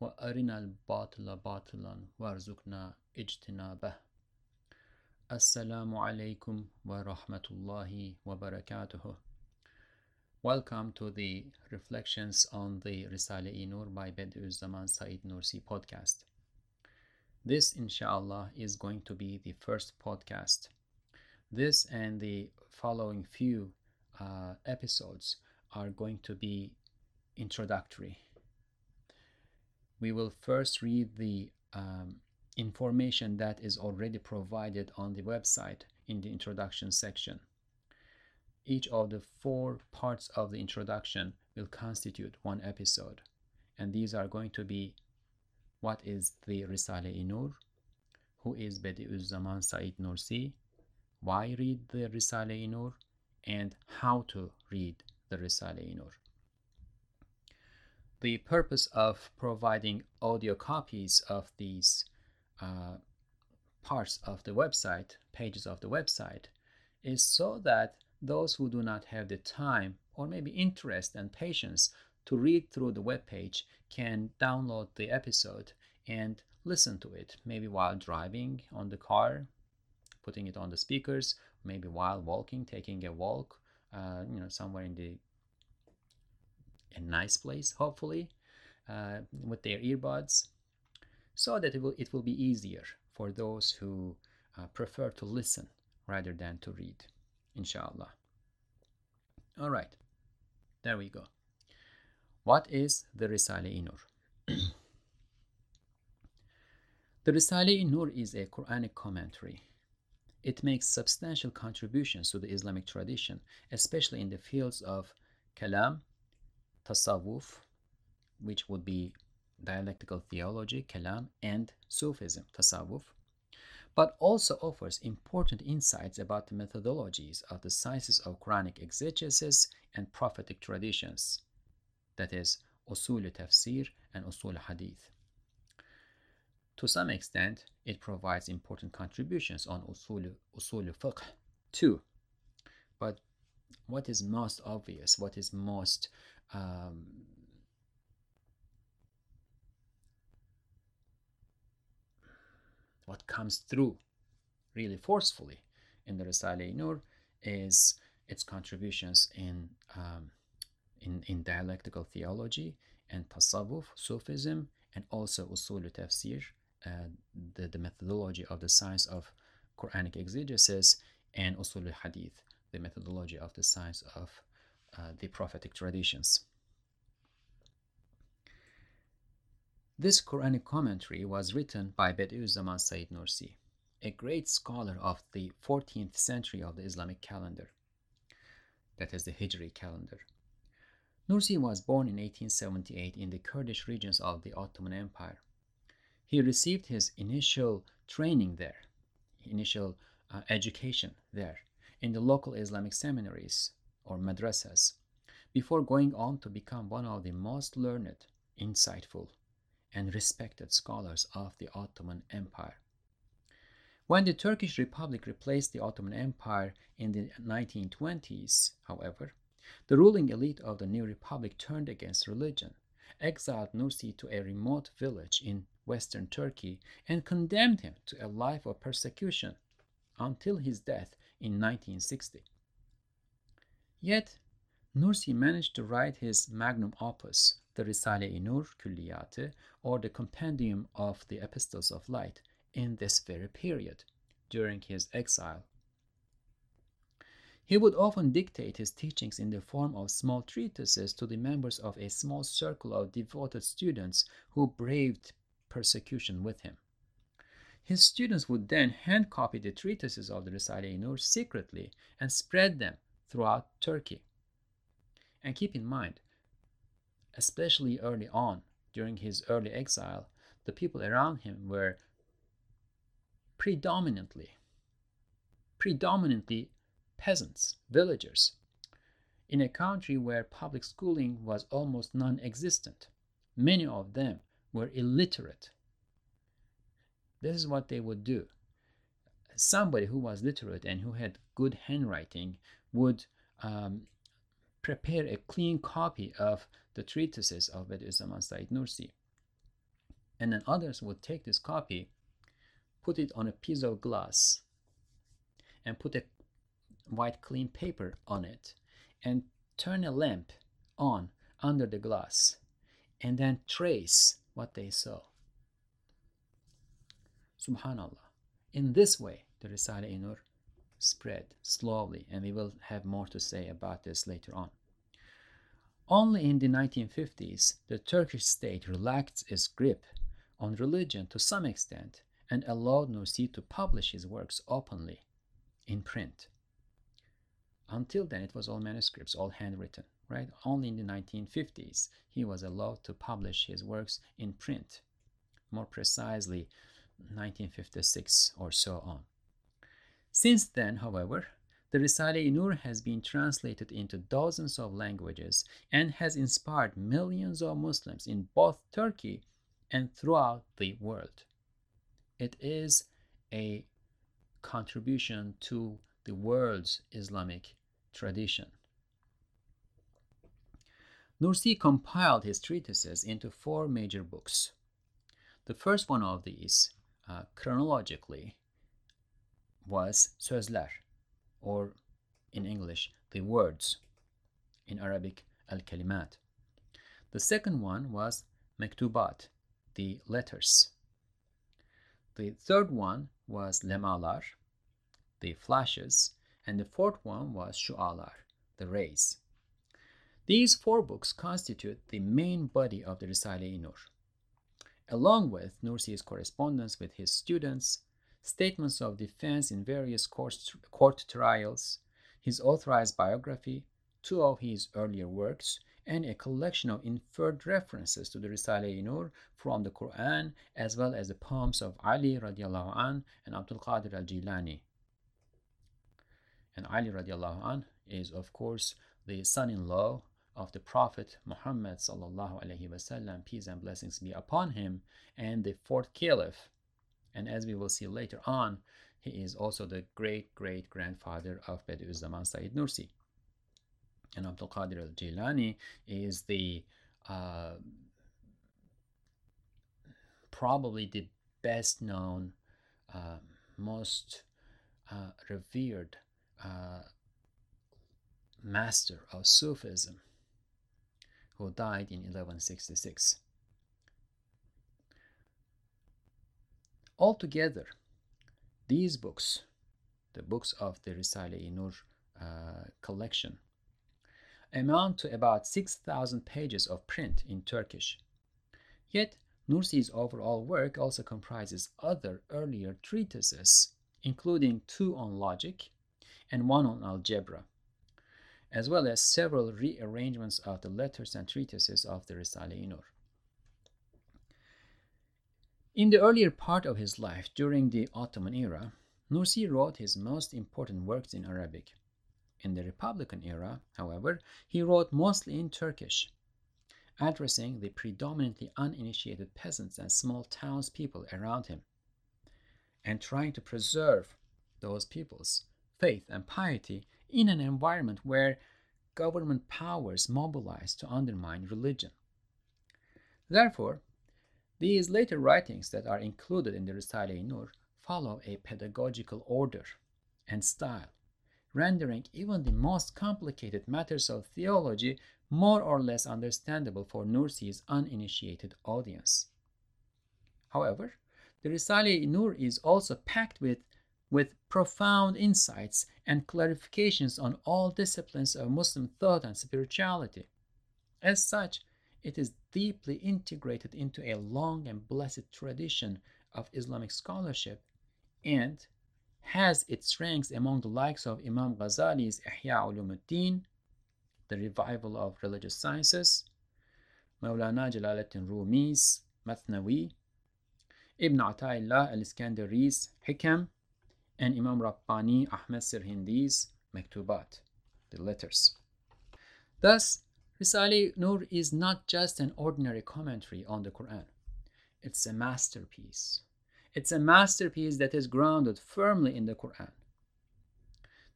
وأرنا الباطل باطلا وارزقنا اجتنابه السلام عليكم ورحمة الله وبركاته Welcome to the Reflections on the Risale-i Nur by Bediüzzaman Said Nursi podcast. This, inshallah, is going to be the first podcast. This and the following few uh, episodes are going to be introductory. we will first read the um, information that is already provided on the website in the introduction section. Each of the four parts of the introduction will constitute one episode, and these are going to be what is the Risale-i Nur, who is Bediüzzaman Said Nursi, why read the Risale-i Nur, and how to read the Risale-i Nur. The purpose of providing audio copies of these uh, parts of the website, pages of the website, is so that those who do not have the time or maybe interest and patience to read through the web page can download the episode and listen to it, maybe while driving on the car, putting it on the speakers, maybe while walking, taking a walk, uh, you know, somewhere in the a nice place, hopefully, uh, with their earbuds, so that it will it will be easier for those who uh, prefer to listen rather than to read inshallah. All right, there we go. What is the Risale-i Nur? the Risale-i Nur is a Quranic commentary. It makes substantial contributions to the Islamic tradition, especially in the fields of kalam, tasawwuf, which would be dialectical theology, kalam, and Sufism, tasawwuf, but also offers important insights about the methodologies of the sciences of Quranic exegesis and prophetic traditions, that is, usul tafsir and usul hadith. To some extent, it provides important contributions on usul, usul fiqh too. But what is most obvious, what is most um, what comes through really forcefully in the Risale Nur is its contributions in, um, in, in dialectical theology and tasawwuf, Sufism, and also usul tafsir, uh, the, the methodology of the science of Quranic exegesis, and usul hadith, the methodology of the science of uh, the prophetic traditions. This Quranic commentary was written by Bediüzzaman Said Nursi, a great scholar of the 14th century of the Islamic calendar, that is the Hijri calendar. Nursi was born in 1878 in the Kurdish regions of the Ottoman Empire. He received his initial training there, initial uh, education there, in the local Islamic seminaries or madrasas, before going on to become one of the most learned, insightful, and respected scholars of the Ottoman Empire. When the Turkish Republic replaced the Ottoman Empire in the 1920s, however, the ruling elite of the new republic turned against religion, exiled Nursi to a remote village in western Turkey, and condemned him to a life of persecution until his death in 1960. Yet, Nursi managed to write his magnum opus, the Risale-i Nur Külliyatı, or the Compendium of the Epistles of Light, in this very period, during his exile. He would often dictate his teachings in the form of small treatises to the members of a small circle of devoted students who braved persecution with him. His students would then hand copy the treatises of the Risale-i Nur secretly and spread them throughout Turkey. And keep in mind, especially early on, during his early exile, the people around him were predominantly predominantly peasants, villagers, in a country where public schooling was almost non existent. Many of them were illiterate. This is what they would do. Somebody who was literate and who had good handwriting would um, prepare a clean copy of the treatises of Bediüzzaman Said Nursi. And then others would take this copy, put it on a piece of glass, and put a white clean paper on it, and turn a lamp on under the glass, and then trace what they saw. Subhanallah. In this way, the Risale-i Nur spread slowly, and we will have more to say about this later on. Only in the 1950s, the Turkish state relaxed its grip on religion to some extent and allowed Nursi to publish his works openly in print. Until then, it was all manuscripts, all handwritten, right? Only in the 1950s, he was allowed to publish his works in print, more precisely, 1956 or so on. Since then, however, the Risale-i Nur has been translated into dozens of languages and has inspired millions of Muslims in both Turkey and throughout the world. It is a contribution to the world's Islamic tradition. Nursi compiled his treatises into four major books. The first one of these, uh, chronologically, was Sözler, or in English, the words, in Arabic, al-kalimat. The second one was Mektubat, the letters. The third one was Lemalar, the flashes, and the fourth one was Shu'alar, the rays. These four books constitute the main body of the Risale-i Nur. Along with Nursi's correspondence with his students, statements of defense in various court, trials, his authorized biography, two of his earlier works, and a collection of inferred references to the Risale-i Nur from the Quran, as well as the poems of Ali radiallahu an and Abdul Qadir al-Jilani. And Ali radiallahu an is, of course, the son-in-law of the Prophet Muhammad sallallahu alaihi wasallam, peace and blessings be upon him, and the fourth caliph and as we will see later on, he is also the great great grandfather of Bediüzzaman Said Nursi. And Abdul Qadir al Jilani is the uh, probably the best known, uh, most uh, revered uh, master of Sufism who died in 1166. Altogether, these books, the books of the Risale-i Nur uh, collection, amount to about 6,000 pages of print in Turkish. Yet, Nursi's overall work also comprises other earlier treatises, including two on logic and one on algebra, as well as several rearrangements of the letters and treatises of the Risale-i. In the earlier part of his life, during the Ottoman era, Nursi wrote his most important works in Arabic. In the Republican era, however, he wrote mostly in Turkish, addressing the predominantly uninitiated peasants and small townspeople around him, and trying to preserve those people's faith and piety in an environment where government powers mobilized to undermine religion. Therefore, these later writings that are included in the Risale-i Nur follow a pedagogical order and style, rendering even the most complicated matters of theology more or less understandable for Nursi's uninitiated audience. However, the Risale-i Nur is also packed with, with profound insights and clarifications on all disciplines of Muslim thought and spirituality. As such, it is deeply integrated into a long and blessed tradition of Islamic scholarship and has its ranks among the likes of Imam Ghazali's Ihya Ulumuddin, the revival of religious sciences, Maulana Jalaluddin Rumi's Mathnawi, Ibn Ata'illah al-Iskandari's Hikam, and Imam Rabbani Ahmed Sirhindi's Maktubat, the letters. Thus, Risale Nur is not just an ordinary commentary on the Quran. It's a masterpiece. It's a masterpiece that is grounded firmly in the Quran,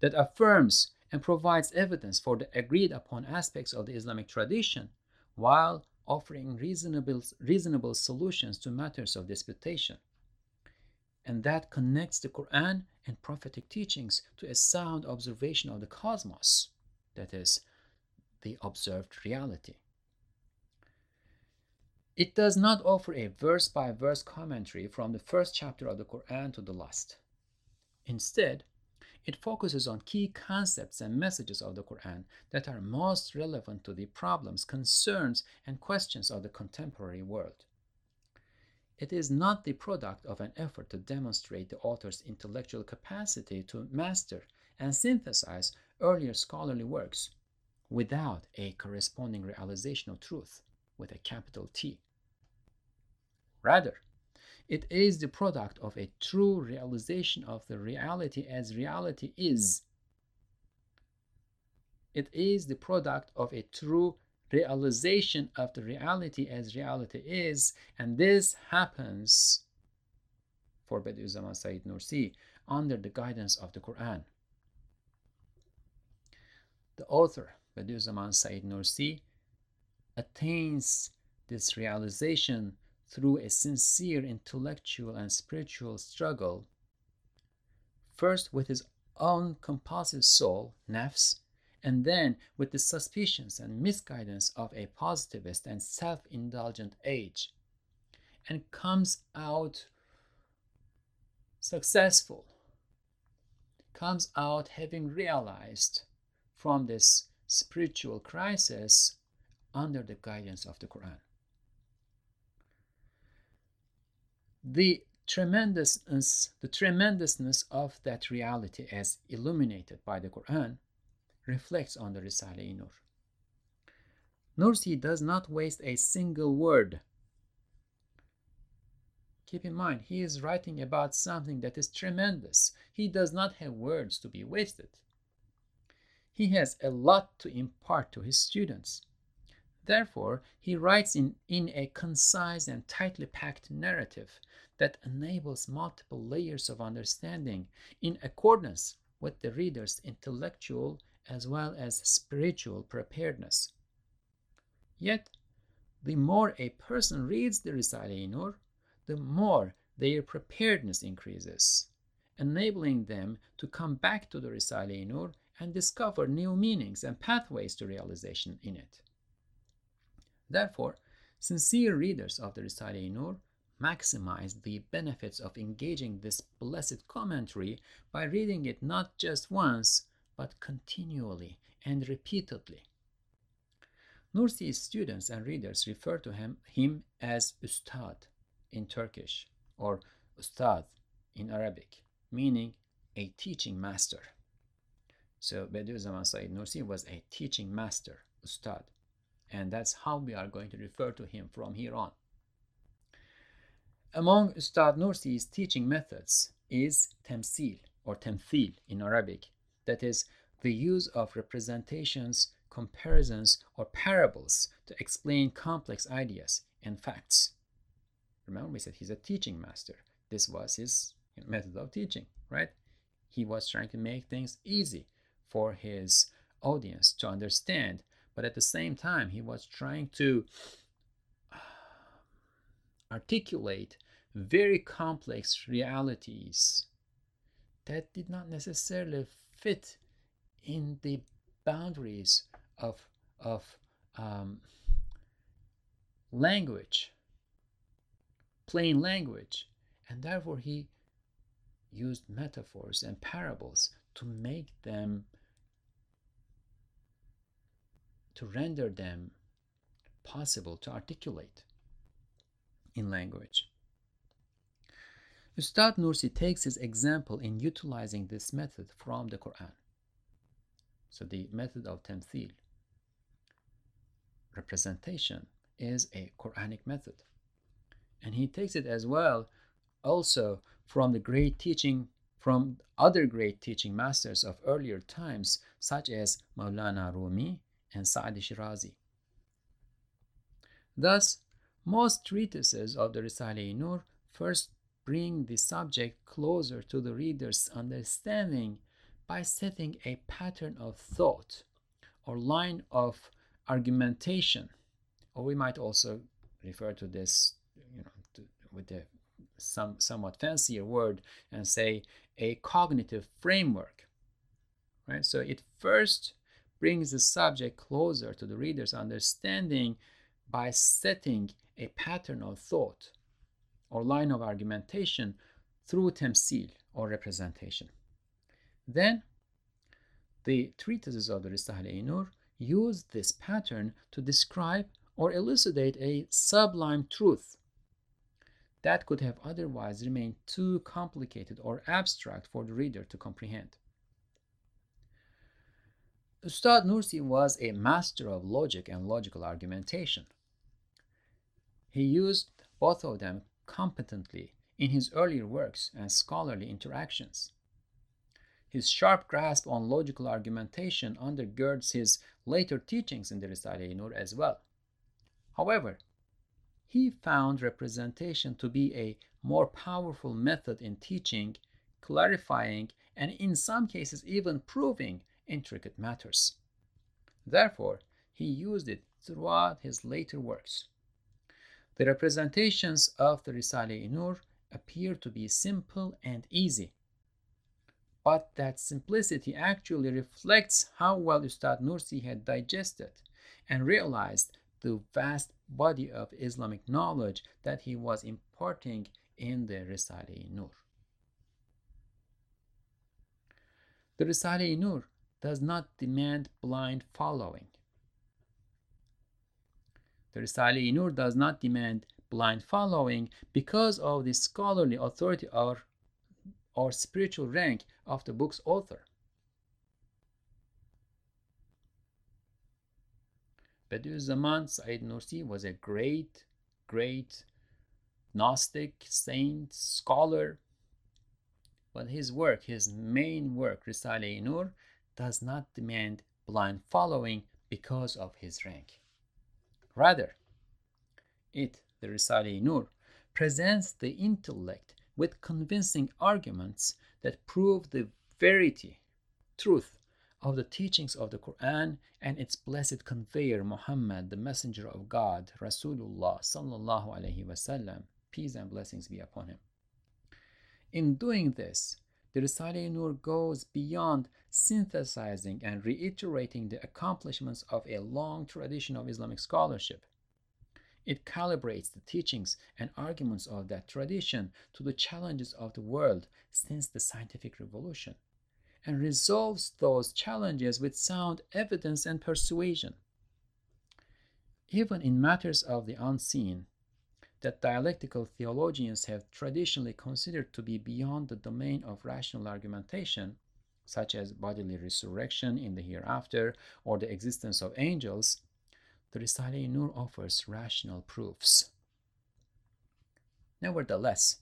that affirms and provides evidence for the agreed upon aspects of the Islamic tradition while offering reasonable, reasonable solutions to matters of disputation. And that connects the Quran and prophetic teachings to a sound observation of the cosmos, that is, the observed reality. It does not offer a verse by verse commentary from the first chapter of the Quran to the last. Instead, it focuses on key concepts and messages of the Quran that are most relevant to the problems, concerns, and questions of the contemporary world. It is not the product of an effort to demonstrate the author's intellectual capacity to master and synthesize earlier scholarly works without a corresponding realization of truth with a capital T. Rather, it is the product of a true realization of the reality as reality is. It is the product of a true realization of the reality as reality is, and this happens for Bediüzzaman Said Nursi under the guidance of the Quran. The author, Bediüzzaman Said Nursi, attains this realization through a sincere intellectual and spiritual struggle, first with his own compulsive soul, nafs, and then with the suspicions and misguidance of a positivist and self indulgent age, and comes out successful, comes out having realized from this spiritual crisis under the guidance of the Quran. The tremendousness, the tremendousness of that reality as illuminated by the Quran reflects on the Risale-i Nur. Nursi does not waste a single word. Keep in mind, he is writing about something that is tremendous. He does not have words to be wasted. He has a lot to impart to his students. Therefore, he writes in, in a concise and tightly packed narrative that enables multiple layers of understanding in accordance with the reader's intellectual as well as spiritual preparedness. Yet, the more a person reads the Risale-i Nur, the more their preparedness increases, enabling them to come back to the Risale-i Nur and discover new meanings and pathways to realization in it. Therefore, sincere readers of the Risale-i Nur maximize the benefits of engaging this blessed commentary by reading it not just once, but continually and repeatedly. Nursi's students and readers refer to him, him as Ustad in Turkish or Ustad in Arabic, meaning a teaching master. So Bediüzzaman Said Nursi was a teaching master, Ustad, and that's how we are going to refer to him from here on. Among Ustad Nursi's teaching methods is temsil or temthil in Arabic, that is, the use of representations, comparisons, or parables to explain complex ideas and facts. Remember, we said he's a teaching master. This was his method of teaching, right? He was trying to make things easy for his audience to understand, but at the same time, he was trying to um, articulate very complex realities that did not necessarily fit in the boundaries of, of um, language, plain language, and therefore he used metaphors and parables to make them, to render them possible to articulate in language. Ustad Nursi takes his example in utilizing this method from the Quran. So the method of tamthil, representation, is a Quranic method. And he takes it as well also from the great teaching from other great teaching masters of earlier times, such as Maulana Rumi and Sa'di Shirazi. Thus, most treatises of the Risale-i-Nur first bring the subject closer to the reader's understanding by setting a pattern of thought or line of argumentation, or we might also refer to this you know, to, with a some somewhat fancier word and say a cognitive framework. Right? So it first brings the subject closer to the reader's understanding by setting a pattern of thought or line of argumentation through temsil or representation. Then the treatises of the Risale-i-Nur use this pattern to describe or elucidate a sublime truth that could have otherwise remained too complicated or abstract for the reader to comprehend. Ustad Nursi was a master of logic and logical argumentation. He used both of them competently in his earlier works and scholarly interactions. His sharp grasp on logical argumentation undergirds his later teachings in the Risale-i-Nur as well. However, he found representation to be a more powerful method in teaching, clarifying, and in some cases even proving intricate matters. Therefore, he used it throughout his later works. The representations of the Risale-i-Nur appear to be simple and easy, but that simplicity actually reflects how well Ustad Nursi had digested and realized the vast body of Islamic knowledge that he was imparting in the Risale-i-Nur. The Risale-i-Nur does not demand blind following. The Risale-i-Nur does not demand blind following because of the scholarly authority or, or spiritual rank of the book's author. Bediüzzaman Said Nursi was a great, great Gnostic, saint, scholar. But his work, his main work, Risale-i Nur, does not demand blind following because of his rank. Rather, it, the Risale-i Nur, presents the intellect with convincing arguments that prove the verity, truth of the teachings of the Quran and its blessed conveyor Muhammad, the messenger of God, Rasulullah sallallahu alaihi wasallam, peace and blessings be upon him. In doing this, the Risale Nur goes beyond synthesizing and reiterating the accomplishments of a long tradition of Islamic scholarship. It calibrates the teachings and arguments of that tradition to the challenges of the world since the scientific revolution and resolves those challenges with sound evidence and persuasion. Even in matters of the unseen, that dialectical theologians have traditionally considered to be beyond the domain of rational argumentation, such as bodily resurrection in the hereafter or the existence of angels, the Risale-i Nur offers rational proofs. Nevertheless,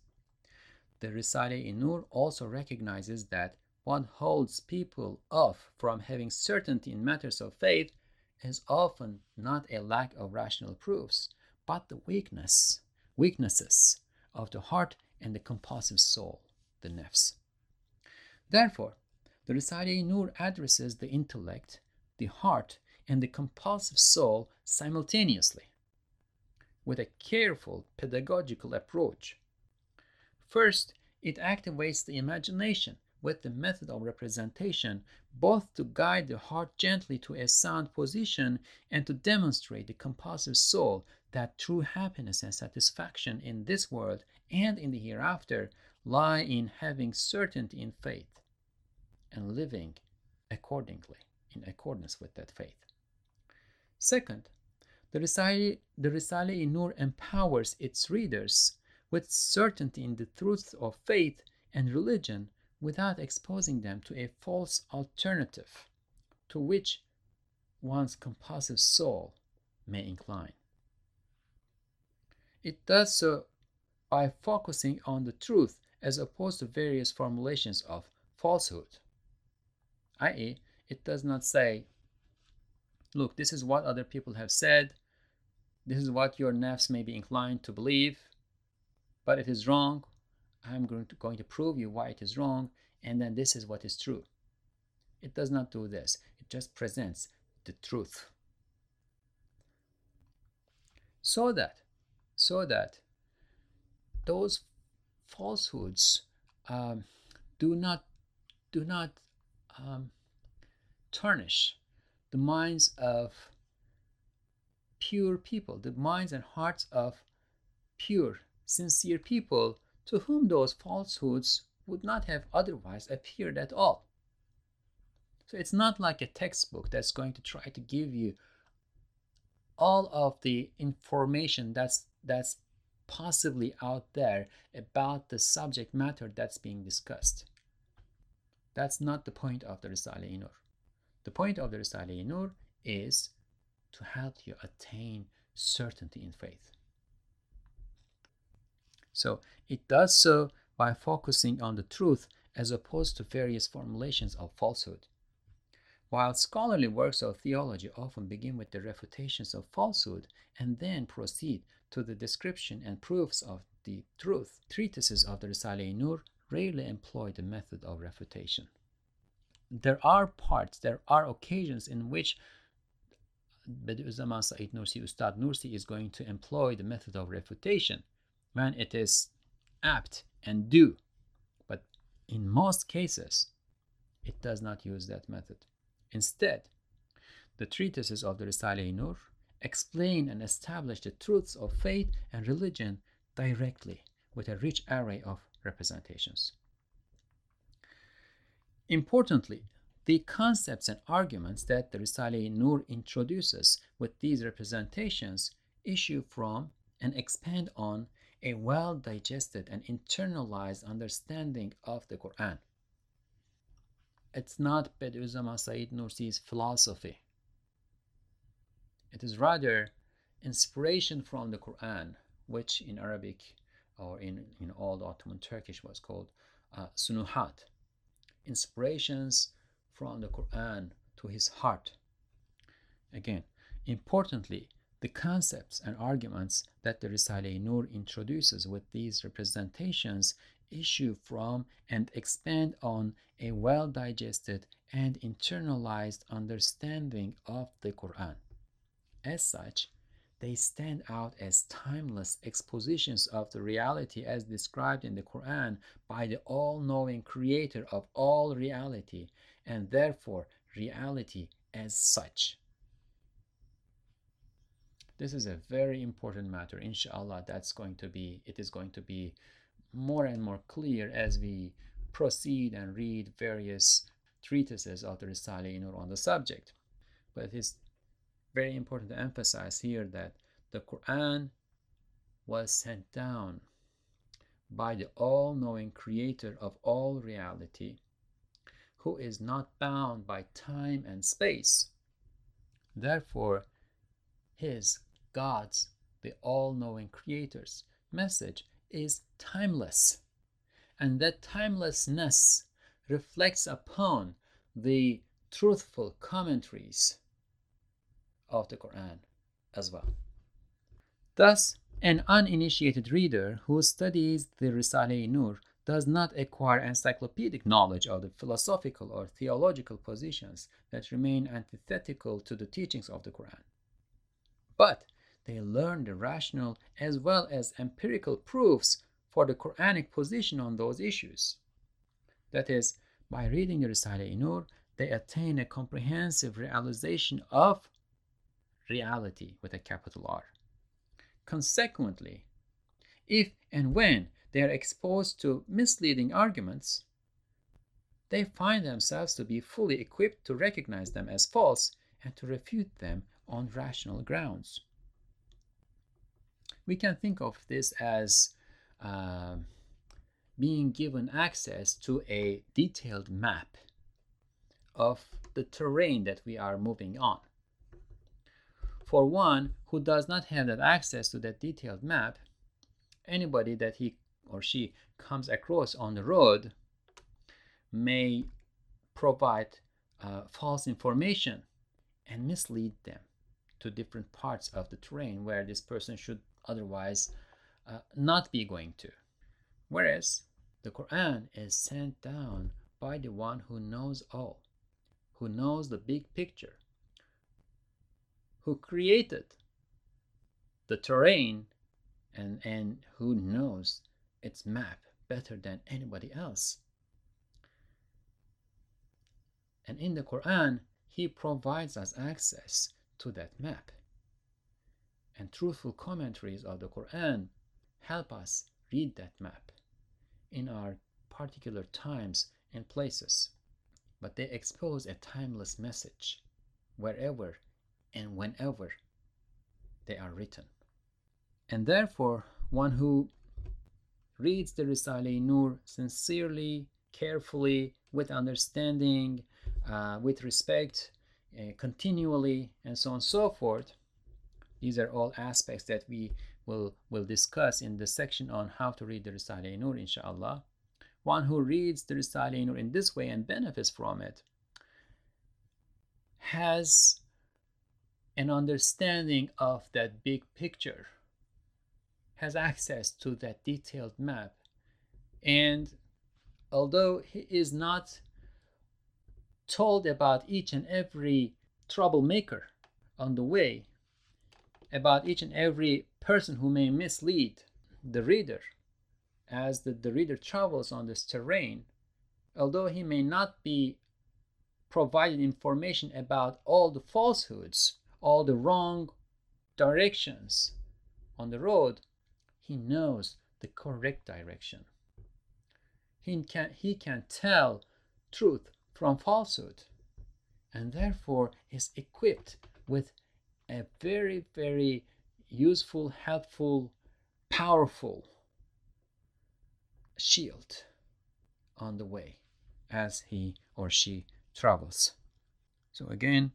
the Risale-i Nur also recognizes that what holds people off from having certainty in matters of faith is often not a lack of rational proofs, but the weakness, weaknesses of the heart and the compulsive soul, the nafs. Therefore, the Risale Nur addresses the intellect, the heart, and the compulsive soul simultaneously with a careful pedagogical approach. First, it activates the imagination with the method of representation, both to guide the heart gently to a sound position and to demonstrate the compulsive soul that true happiness and satisfaction in this world and in the hereafter lie in having certainty in faith and living accordingly, in accordance with that faith. Second, the Risale, the Risale Nur empowers its readers with certainty in the truth of faith and religion without exposing them to a false alternative to which one's compulsive soul may incline. It does so by focusing on the truth as opposed to various formulations of falsehood. I.e., it does not say, look, this is what other people have said, this is what your nafs may be inclined to believe, but it is wrong. I'm going to, going to prove you why it is wrong, and then this is what is true. It does not do this. It just presents the truth. So that, so that those falsehoods um, do not do not um, tarnish the minds of pure people, the minds and hearts of pure, sincere people to whom those falsehoods would not have otherwise appeared at all. So it's not like a textbook that's going to try to give you all of the information that's that's possibly out there about the subject matter that's being discussed. That's not the point of the Risale-i Nur. The point of the Risale-i Nur is to help you attain certainty in faith. So it does so by focusing on the truth as opposed to various formulations of falsehood. While scholarly works of theology often begin with the refutations of falsehood and then proceed to the description and proofs of the truth, treatises of the Risale-i Nur rarely employ the method of refutation. There are parts, there are occasions in which Bediüzzaman Said Nursi, Ustad Nursi is going to employ the method of refutation when it is apt and due. But in most cases, it does not use that method. Instead, the treatises of the Risale-i Nur explain and establish the truths of faith and religion directly with a rich array of representations. Importantly, the concepts and arguments that the Risale-i Nur introduces with these representations issue from and expand on a well digested and internalized understanding of the Quran. It's not Bediüzzaman Said Nursi's philosophy it is rather inspiration from the Quran, which in Arabic or in, in old Ottoman Turkish was called uh, sunuhat. Inspirations from the Quran to his heart. Again, importantly, the concepts and arguments that the Risale-i Nur introduces with these representations issue from and expand on a well digested and internalized understanding of the Quran. As such, they stand out as timeless expositions of the reality as described in the Quran by the all knowing creator of all reality, and therefore reality as such. This is a very important matter. Inshallah, that's going to be, it is going to be more and more clear as we proceed and read various treatises of the Risale-i Nur on the subject. But it is very important to emphasize here that the Quran was sent down by the all knowing creator of all reality, who is not bound by time and space. Therefore, his, God's, the all knowing creator's message is timeless. And that timelessness reflects upon the truthful commentaries of the Quran as well. Thus, an uninitiated reader who studies the Risale-i Nur does not acquire encyclopedic knowledge of the philosophical or theological positions that remain antithetical to the teachings of the Quran. But they learn the rational as well as empirical proofs for the Quranic position on those issues. That is, by reading the Risale-i Nur, they attain a comprehensive realization of reality with a capital R. Consequently, if and when they are exposed to misleading arguments, they find themselves to be fully equipped to recognize them as false and to refute them on rational grounds. We can think of this as uh, being given access to a detailed map of the terrain that we are moving on. For one who does not have that access to that detailed map, anybody that he or she comes across on the road may provide uh, false information and mislead them to different parts of the terrain where this person should otherwise uh, not be going to. Whereas the Quran is sent down by the one who knows all, who knows the big picture, who created the terrain and, and who knows its map better than anybody else. And in the Quran, He provides us access to that map. And truthful commentaries of the Quran help us read that map in our particular times and places. But they expose a timeless message wherever and whenever they are written. And therefore, one who reads the Risale Nur sincerely, carefully, with understanding, uh, with respect, uh, continually, and so on and so forth. These are all aspects that we will, will discuss in the section on how to read the Risale Nur, inshallah. One who reads the Risale Nur in this way and benefits from it has an understanding of that big picture, has access to that detailed map. And although he is not told about each and every troublemaker on the way, about each and every person who may mislead the reader as the, the reader travels on this terrain, although he may not be provided information about all the falsehoods, all the wrong directions on the road, he knows the correct direction. He can, he can tell truth from falsehood and therefore is equipped with a very, very useful, helpful, powerful shield on the way as he or she travels. So, again,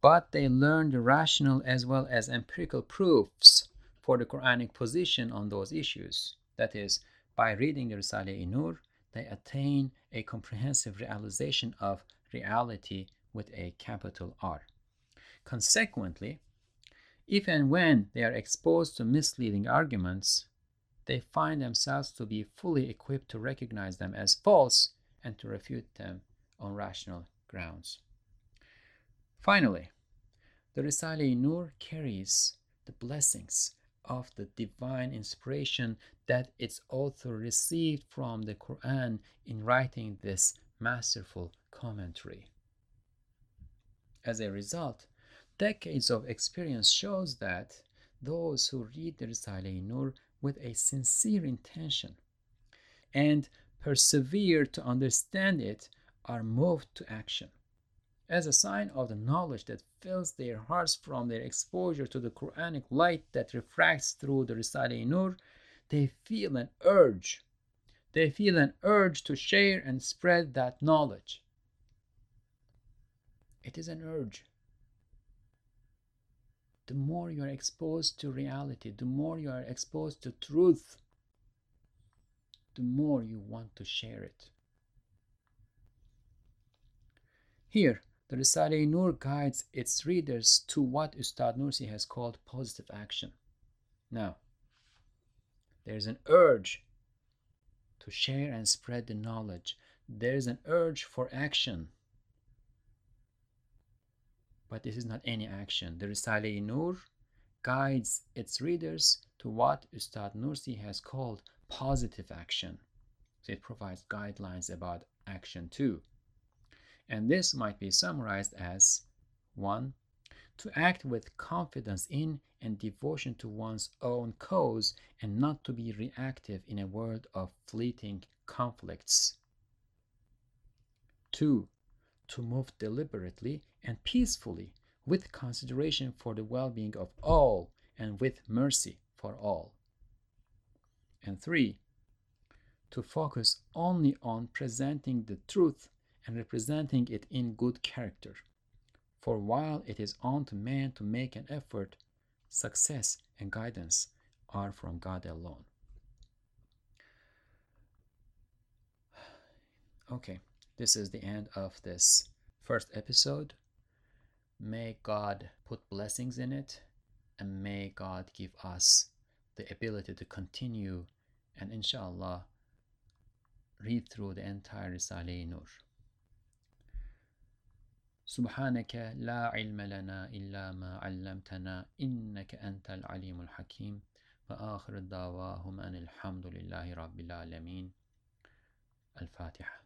but they learn the rational as well as empirical proofs for the Quranic position on those issues. That is, by reading the Risale-i Nur, they attain a comprehensive realization of reality with a capital R. Consequently, if and when they are exposed to misleading arguments, they find themselves to be fully equipped to recognize them as false and to refute them on rational grounds. Finally, the Risale Nur carries the blessings of the divine inspiration that its author received from the Quran in writing this masterful commentary. As a result, decades of experience shows that those who read the Risale Nur with a sincere intention and persevere to understand it are moved to action. As a sign of the knowledge that fills their hearts from their exposure to the Quranic light that refracts through the Risale Nur, they feel an urge. They feel an urge to share and spread that knowledge. It is an urge. The more you are exposed to reality, the more you are exposed to truth, the more you want to share it. Here, the Risale Nur guides its readers to what Ustad Nursi has called positive action. Now, there's an urge to share and spread the knowledge. There's an urge for action. But this is not any action. The Risale Nur guides its readers to what Ustad Nursi has called positive action. So it provides guidelines about action too. And this might be summarized as 1. To act with confidence in and devotion to one's own cause and not to be reactive in a world of fleeting conflicts. 2 to move deliberately and peacefully with consideration for the well being of all and with mercy for all. And three, to focus only on presenting the truth and representing it in good character. For while it is on to man to make an effort, success and guidance are from God alone. Okay. this is the end of this first episode. May God put blessings in it and may God give us the ability to continue and inshallah read through the entire Risale Nur. سبحانك لا علم لنا إلا ما علمتنا إنك أنت العليم الحكيم وآخر دعواهم أن الحمد لله رب العالمين الفاتحة